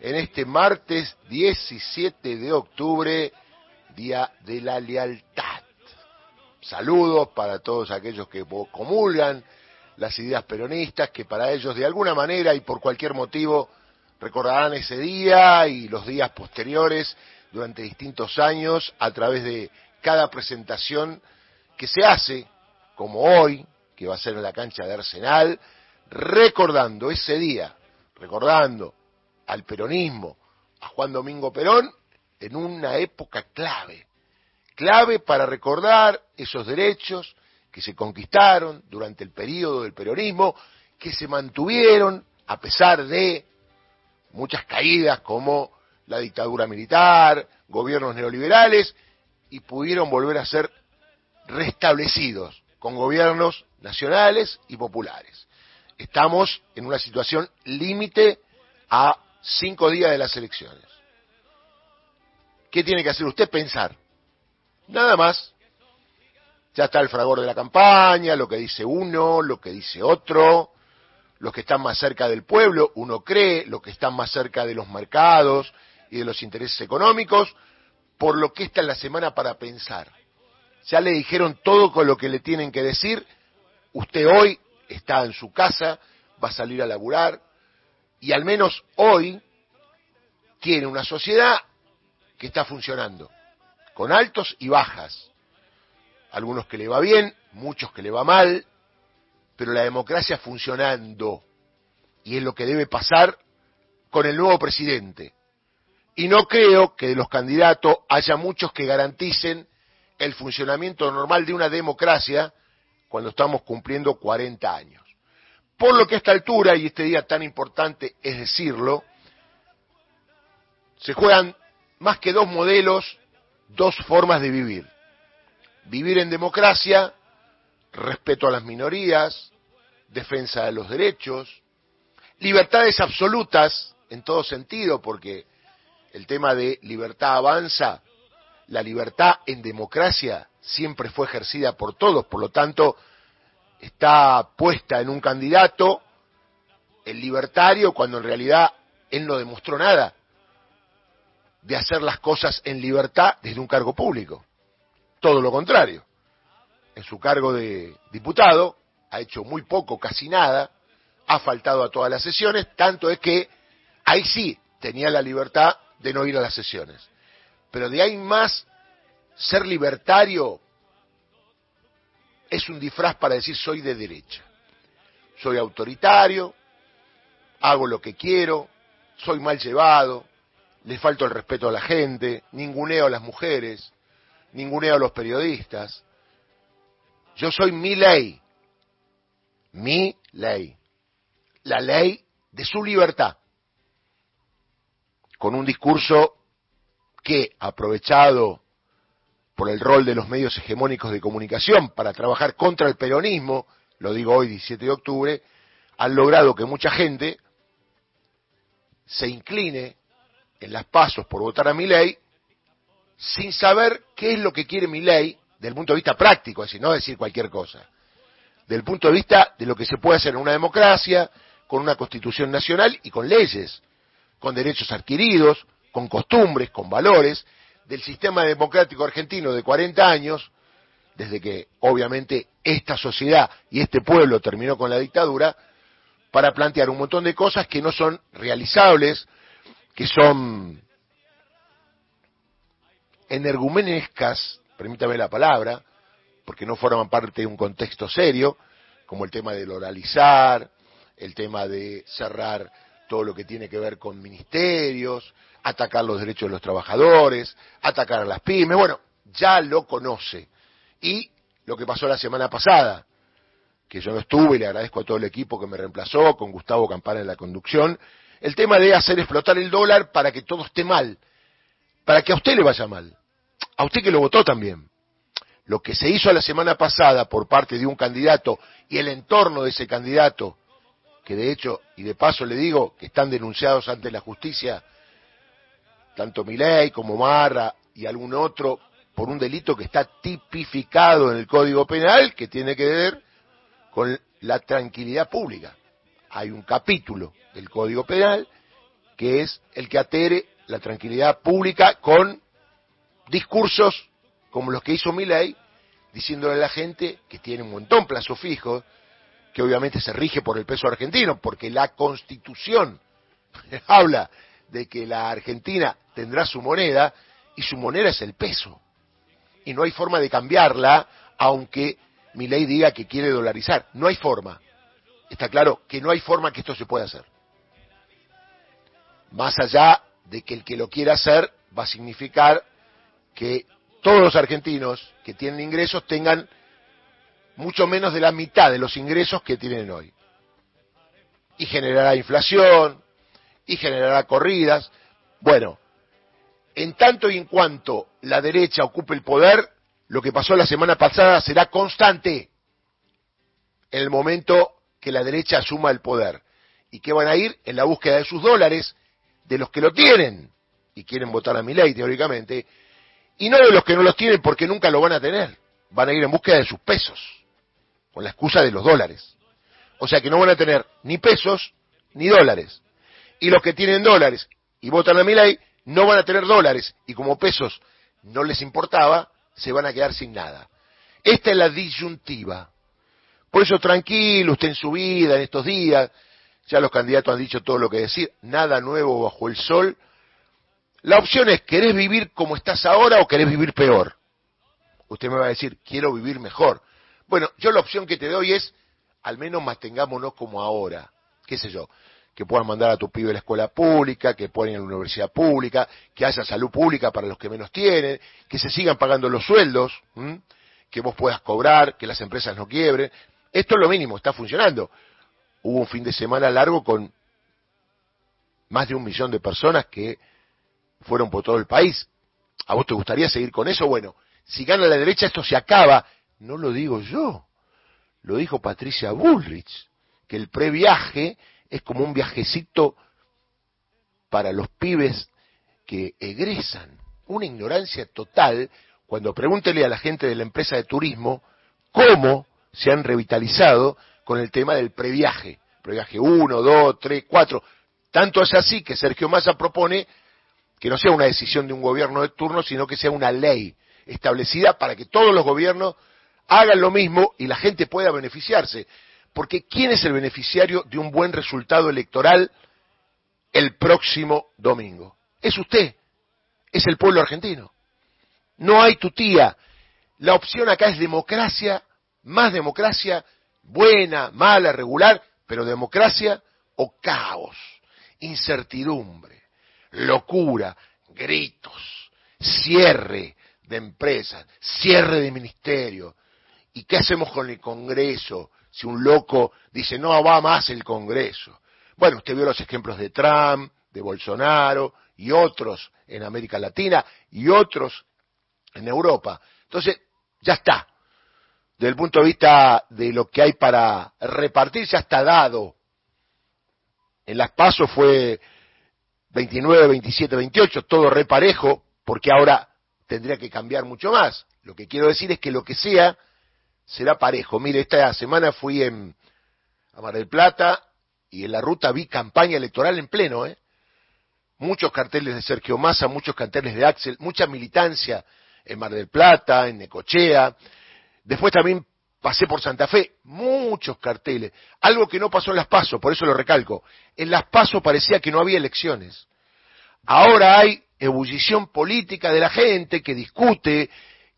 en este martes 17 de octubre, Día de la Lealtad. Saludos para todos aquellos que comulgan las ideas peronistas, que para ellos de alguna manera y por cualquier motivo recordarán ese día y los días posteriores durante distintos años a través de cada presentación que se hace, como hoy, que va a ser en la cancha de Arsenal, recordando ese día, recordando al peronismo, a Juan Domingo Perón, en una época clave, clave para recordar esos derechos que se conquistaron durante el periodo del peronismo, que se mantuvieron a pesar de muchas caídas como la dictadura militar, gobiernos neoliberales, y pudieron volver a ser restablecidos con gobiernos nacionales y populares. Estamos en una situación límite a cinco días de las elecciones. ¿Qué tiene que hacer usted? Pensar. Nada más. Ya está el fragor de la campaña, lo que dice uno, lo que dice otro, los que están más cerca del pueblo, uno cree, los que están más cerca de los mercados y de los intereses económicos, por lo que está en la semana para pensar. Ya le dijeron todo con lo que le tienen que decir, usted hoy está en su casa, va a salir a laburar, y al menos hoy tiene una sociedad que está funcionando, con altos y bajas. Algunos que le va bien, muchos que le va mal, pero la democracia funcionando. Y es lo que debe pasar con el nuevo presidente. Y no creo que de los candidatos haya muchos que garanticen el funcionamiento normal de una democracia cuando estamos cumpliendo 40 años. Por lo que a esta altura, y este día tan importante es decirlo, se juegan más que dos modelos, dos formas de vivir. Vivir en democracia, respeto a las minorías, defensa de los derechos, libertades absolutas en todo sentido, porque el tema de libertad avanza, la libertad en democracia siempre fue ejercida por todos, por lo tanto está puesta en un candidato el libertario cuando en realidad él no demostró nada de hacer las cosas en libertad desde un cargo público. Todo lo contrario. En su cargo de diputado ha hecho muy poco, casi nada, ha faltado a todas las sesiones, tanto es que ahí sí tenía la libertad de no ir a las sesiones. Pero de ahí más, ser libertario es un disfraz para decir soy de derecha. Soy autoritario, hago lo que quiero, soy mal llevado, le falto el respeto a la gente, ninguneo a las mujeres, ninguneo a los periodistas. Yo soy mi ley, mi ley, la ley de su libertad, con un discurso que, aprovechado por el rol de los medios hegemónicos de comunicación para trabajar contra el peronismo, lo digo hoy 17 de octubre, han logrado que mucha gente se incline en las pasos por votar a mi ley sin saber qué es lo que quiere mi ley desde el punto de vista práctico, es decir, no decir cualquier cosa del punto de vista de lo que se puede hacer en una democracia, con una constitución nacional y con leyes, con derechos adquiridos, con costumbres, con valores, del sistema democrático argentino de 40 años, desde que obviamente esta sociedad y este pueblo terminó con la dictadura, para plantear un montón de cosas que no son realizables, que son energumenescas, permítame la palabra, porque no forman parte de un contexto serio, como el tema del oralizar, el tema de cerrar todo lo que tiene que ver con ministerios, atacar los derechos de los trabajadores, atacar a las pymes, bueno, ya lo conoce. Y lo que pasó la semana pasada, que yo no estuve y le agradezco a todo el equipo que me reemplazó, con Gustavo Campana en la conducción, el tema de hacer explotar el dólar para que todo esté mal, para que a usted le vaya mal, a usted que lo votó también lo que se hizo la semana pasada por parte de un candidato y el entorno de ese candidato, que de hecho, y de paso le digo, que están denunciados ante la justicia, tanto Milei como Marra y algún otro, por un delito que está tipificado en el Código Penal, que tiene que ver con la tranquilidad pública. Hay un capítulo del Código Penal que es el que atere la tranquilidad pública con discursos como los que hizo Milei, diciéndole a la gente que tiene un montón plazo fijo, que obviamente se rige por el peso argentino, porque la constitución habla de que la Argentina tendrá su moneda y su moneda es el peso. Y no hay forma de cambiarla, aunque mi ley diga que quiere dolarizar. No hay forma. Está claro que no hay forma que esto se pueda hacer. Más allá de que el que lo quiera hacer va a significar que todos los argentinos que tienen ingresos tengan mucho menos de la mitad de los ingresos que tienen hoy. Y generará inflación, y generará corridas. Bueno, en tanto y en cuanto la derecha ocupe el poder, lo que pasó la semana pasada será constante en el momento que la derecha asuma el poder. ¿Y que van a ir? En la búsqueda de sus dólares, de los que lo tienen y quieren votar a mi ley teóricamente, y no de los que no los tienen porque nunca lo van a tener. Van a ir en búsqueda de sus pesos, con la excusa de los dólares. O sea que no van a tener ni pesos ni dólares y los que tienen dólares y votan a mi ley no van a tener dólares y como pesos no les importaba, se van a quedar sin nada. Esta es la disyuntiva. Por eso tranquilo, usted en su vida, en estos días, ya los candidatos han dicho todo lo que decir, nada nuevo bajo el sol. La opción es, ¿querés vivir como estás ahora o querés vivir peor? Usted me va a decir, quiero vivir mejor. Bueno, yo la opción que te doy es, al menos mantengámonos como ahora. ¿Qué sé yo? que puedas mandar a tu pibe a la escuela pública, que puedan ir a la universidad pública, que haya salud pública para los que menos tienen, que se sigan pagando los sueldos, que vos puedas cobrar, que las empresas no quiebren. Esto es lo mínimo, está funcionando. Hubo un fin de semana largo con más de un millón de personas que fueron por todo el país. ¿A vos te gustaría seguir con eso? Bueno, si gana la derecha esto se acaba. No lo digo yo, lo dijo Patricia Bullrich, que el previaje es como un viajecito para los pibes que egresan. Una ignorancia total cuando pregúntele a la gente de la empresa de turismo cómo se han revitalizado con el tema del previaje. Previaje 1, 2, 3, 4. Tanto es así que Sergio Massa propone que no sea una decisión de un gobierno de turno, sino que sea una ley establecida para que todos los gobiernos hagan lo mismo y la gente pueda beneficiarse. Porque ¿quién es el beneficiario de un buen resultado electoral el próximo domingo? Es usted, es el pueblo argentino. No hay tu tía. La opción acá es democracia, más democracia, buena, mala, regular, pero democracia o caos, incertidumbre, locura, gritos, cierre de empresas, cierre de ministerio. ¿Y qué hacemos con el Congreso? si un loco dice no va más el Congreso. Bueno, usted vio los ejemplos de Trump, de Bolsonaro y otros en América Latina y otros en Europa. Entonces, ya está. Desde el punto de vista de lo que hay para repartir, ya está dado. En las pasos fue 29, 27, 28, todo reparejo, porque ahora tendría que cambiar mucho más. Lo que quiero decir es que lo que sea será parejo. Mire, esta semana fui en, a Mar del Plata y en la ruta vi campaña electoral en pleno, ¿eh? Muchos carteles de Sergio Massa, muchos carteles de Axel, mucha militancia en Mar del Plata, en Necochea. Después también pasé por Santa Fe, muchos carteles. Algo que no pasó en las PASO, por eso lo recalco. En las PASO parecía que no había elecciones. Ahora hay ebullición política de la gente que discute,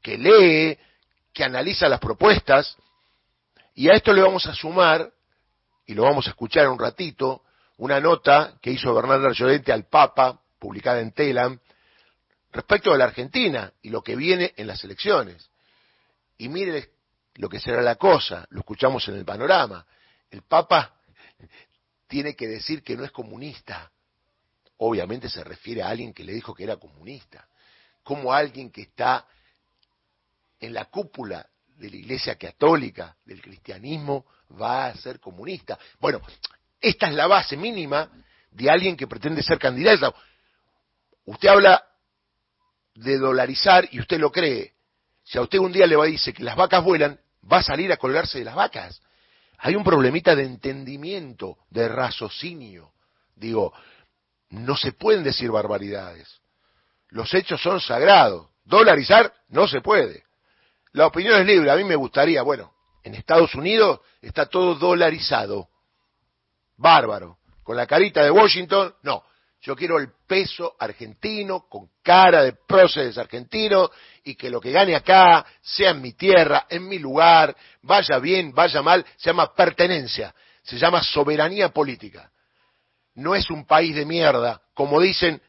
que lee, que analiza las propuestas, y a esto le vamos a sumar, y lo vamos a escuchar en un ratito, una nota que hizo Bernardo Argolente al Papa, publicada en Telam, respecto de la Argentina y lo que viene en las elecciones. Y mire lo que será la cosa, lo escuchamos en el panorama. El Papa tiene que decir que no es comunista. Obviamente se refiere a alguien que le dijo que era comunista. Como alguien que está en la cúpula de la Iglesia Católica, del cristianismo, va a ser comunista. Bueno, esta es la base mínima de alguien que pretende ser candidato. Usted habla de dolarizar y usted lo cree. Si a usted un día le va a decir que las vacas vuelan, va a salir a colgarse de las vacas. Hay un problemita de entendimiento, de raciocinio. Digo, no se pueden decir barbaridades. Los hechos son sagrados. Dolarizar no se puede. La opinión es libre. A mí me gustaría, bueno, en Estados Unidos está todo dolarizado. Bárbaro. Con la carita de Washington, no. Yo quiero el peso argentino con cara de próceres argentino y que lo que gane acá sea en mi tierra, en mi lugar, vaya bien, vaya mal, se llama pertenencia, se llama soberanía política. No es un país de mierda, como dicen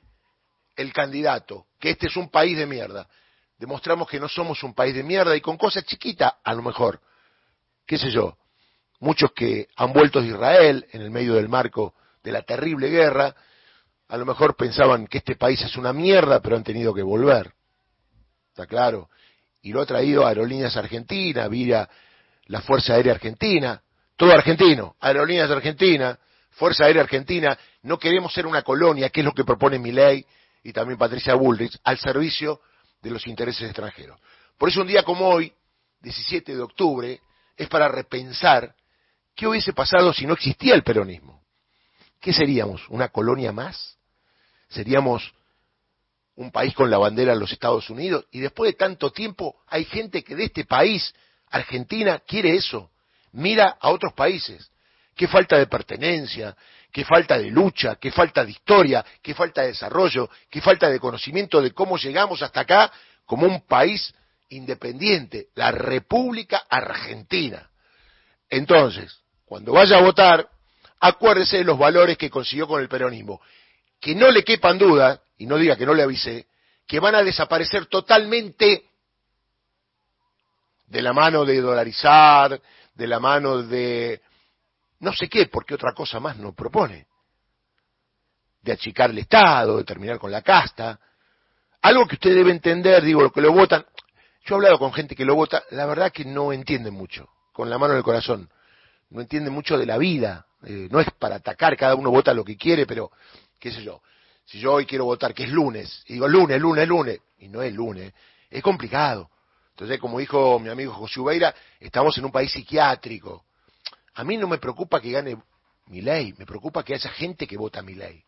el candidato, que este es un país de mierda. Demostramos que no somos un país de mierda y con cosas chiquitas, a lo mejor, qué sé yo, muchos que han vuelto de Israel en el medio del marco de la terrible guerra, a lo mejor pensaban que este país es una mierda, pero han tenido que volver. ¿Está claro? Y lo ha traído Aerolíneas Argentina, vía la Fuerza Aérea Argentina, todo argentino, Aerolíneas Argentina, Fuerza Aérea Argentina, no queremos ser una colonia, que es lo que propone mi ley y también Patricia Bullrich, al servicio de los intereses extranjeros. Por eso un día como hoy, 17 de octubre, es para repensar qué hubiese pasado si no existía el peronismo. ¿Qué seríamos? ¿Una colonia más? seríamos un país con la bandera de los Estados Unidos y después de tanto tiempo hay gente que de este país, Argentina, quiere eso, mira a otros países. Qué falta de pertenencia, qué falta de lucha, qué falta de historia, qué falta de desarrollo, qué falta de conocimiento de cómo llegamos hasta acá como un país independiente, la República Argentina. Entonces, cuando vaya a votar, acuérdese de los valores que consiguió con el peronismo que no le quepan duda, y no diga que no le avisé, que van a desaparecer totalmente de la mano de dolarizar, de la mano de no sé qué, porque otra cosa más no propone. De achicar el Estado, de terminar con la casta. Algo que usted debe entender, digo, lo que lo votan. Yo he hablado con gente que lo vota, la verdad que no entienden mucho, con la mano en el corazón. No entienden mucho de la vida. Eh, no es para atacar, cada uno vota lo que quiere, pero qué sé yo, si yo hoy quiero votar que es lunes, y digo lunes, lunes, lunes, y no es lunes, es complicado. Entonces, como dijo mi amigo José Ubeira, estamos en un país psiquiátrico. A mí no me preocupa que gane mi ley, me preocupa que haya gente que vota mi ley.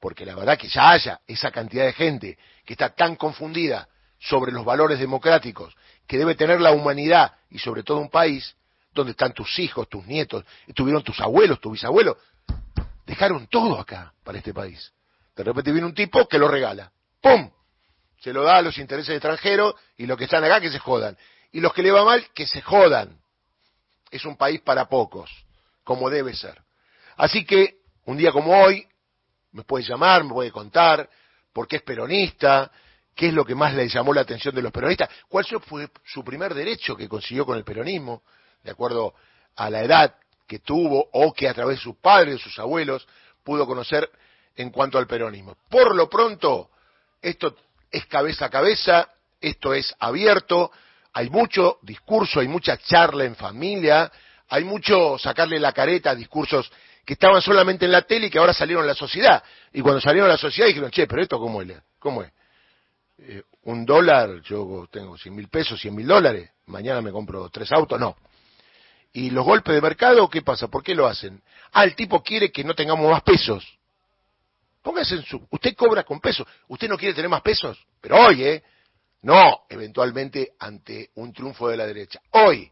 Porque la verdad que ya haya esa cantidad de gente que está tan confundida sobre los valores democráticos que debe tener la humanidad y sobre todo un país donde están tus hijos, tus nietos, estuvieron tus abuelos, tus bisabuelos, Dejaron todo acá para este país. De repente viene un tipo que lo regala. ¡Pum! Se lo da a los intereses extranjeros y los que están acá que se jodan. Y los que le va mal, que se jodan. Es un país para pocos, como debe ser. Así que, un día como hoy, me puede llamar, me puede contar por qué es peronista, qué es lo que más le llamó la atención de los peronistas, cuál fue su primer derecho que consiguió con el peronismo, de acuerdo a la edad que tuvo o que a través de sus padres, de sus abuelos, pudo conocer en cuanto al peronismo. Por lo pronto, esto es cabeza a cabeza, esto es abierto, hay mucho discurso, hay mucha charla en familia, hay mucho sacarle la careta a discursos que estaban solamente en la tele y que ahora salieron a la sociedad. Y cuando salieron a la sociedad dijeron, che, pero esto cómo es, cómo es. Eh, un dólar, yo tengo 100 mil pesos, 100 mil dólares, mañana me compro tres autos, no. ¿Y los golpes de mercado qué pasa? ¿Por qué lo hacen? Ah, el tipo quiere que no tengamos más pesos. Póngase en su... Usted cobra con pesos. ¿Usted no quiere tener más pesos? Pero hoy, ¿eh? No, eventualmente ante un triunfo de la derecha. Hoy.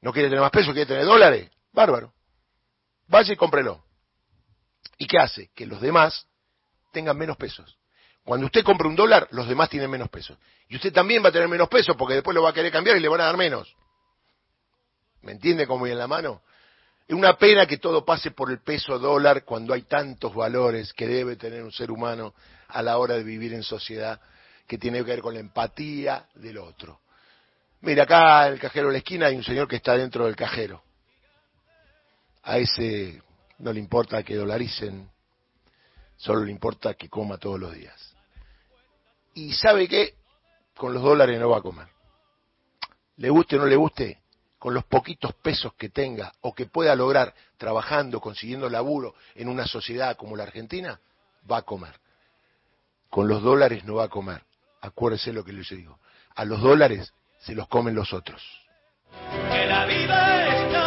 ¿No quiere tener más pesos? ¿Quiere tener dólares? Bárbaro. Vaya y cómprelo. ¿Y qué hace? Que los demás tengan menos pesos. Cuando usted compra un dólar, los demás tienen menos pesos. Y usted también va a tener menos pesos porque después lo va a querer cambiar y le van a dar menos. ¿Me entiende cómo viene la mano? Es una pena que todo pase por el peso dólar cuando hay tantos valores que debe tener un ser humano a la hora de vivir en sociedad que tiene que ver con la empatía del otro. Mira, acá en el cajero de la esquina hay un señor que está dentro del cajero. A ese no le importa que dolaricen, solo le importa que coma todos los días. Y sabe que con los dólares no va a comer. Le guste o no le guste, con los poquitos pesos que tenga o que pueda lograr trabajando, consiguiendo laburo en una sociedad como la Argentina, va a comer. Con los dólares no va a comer. Acuérdese lo que les digo. A los dólares se los comen los otros. Que la vida está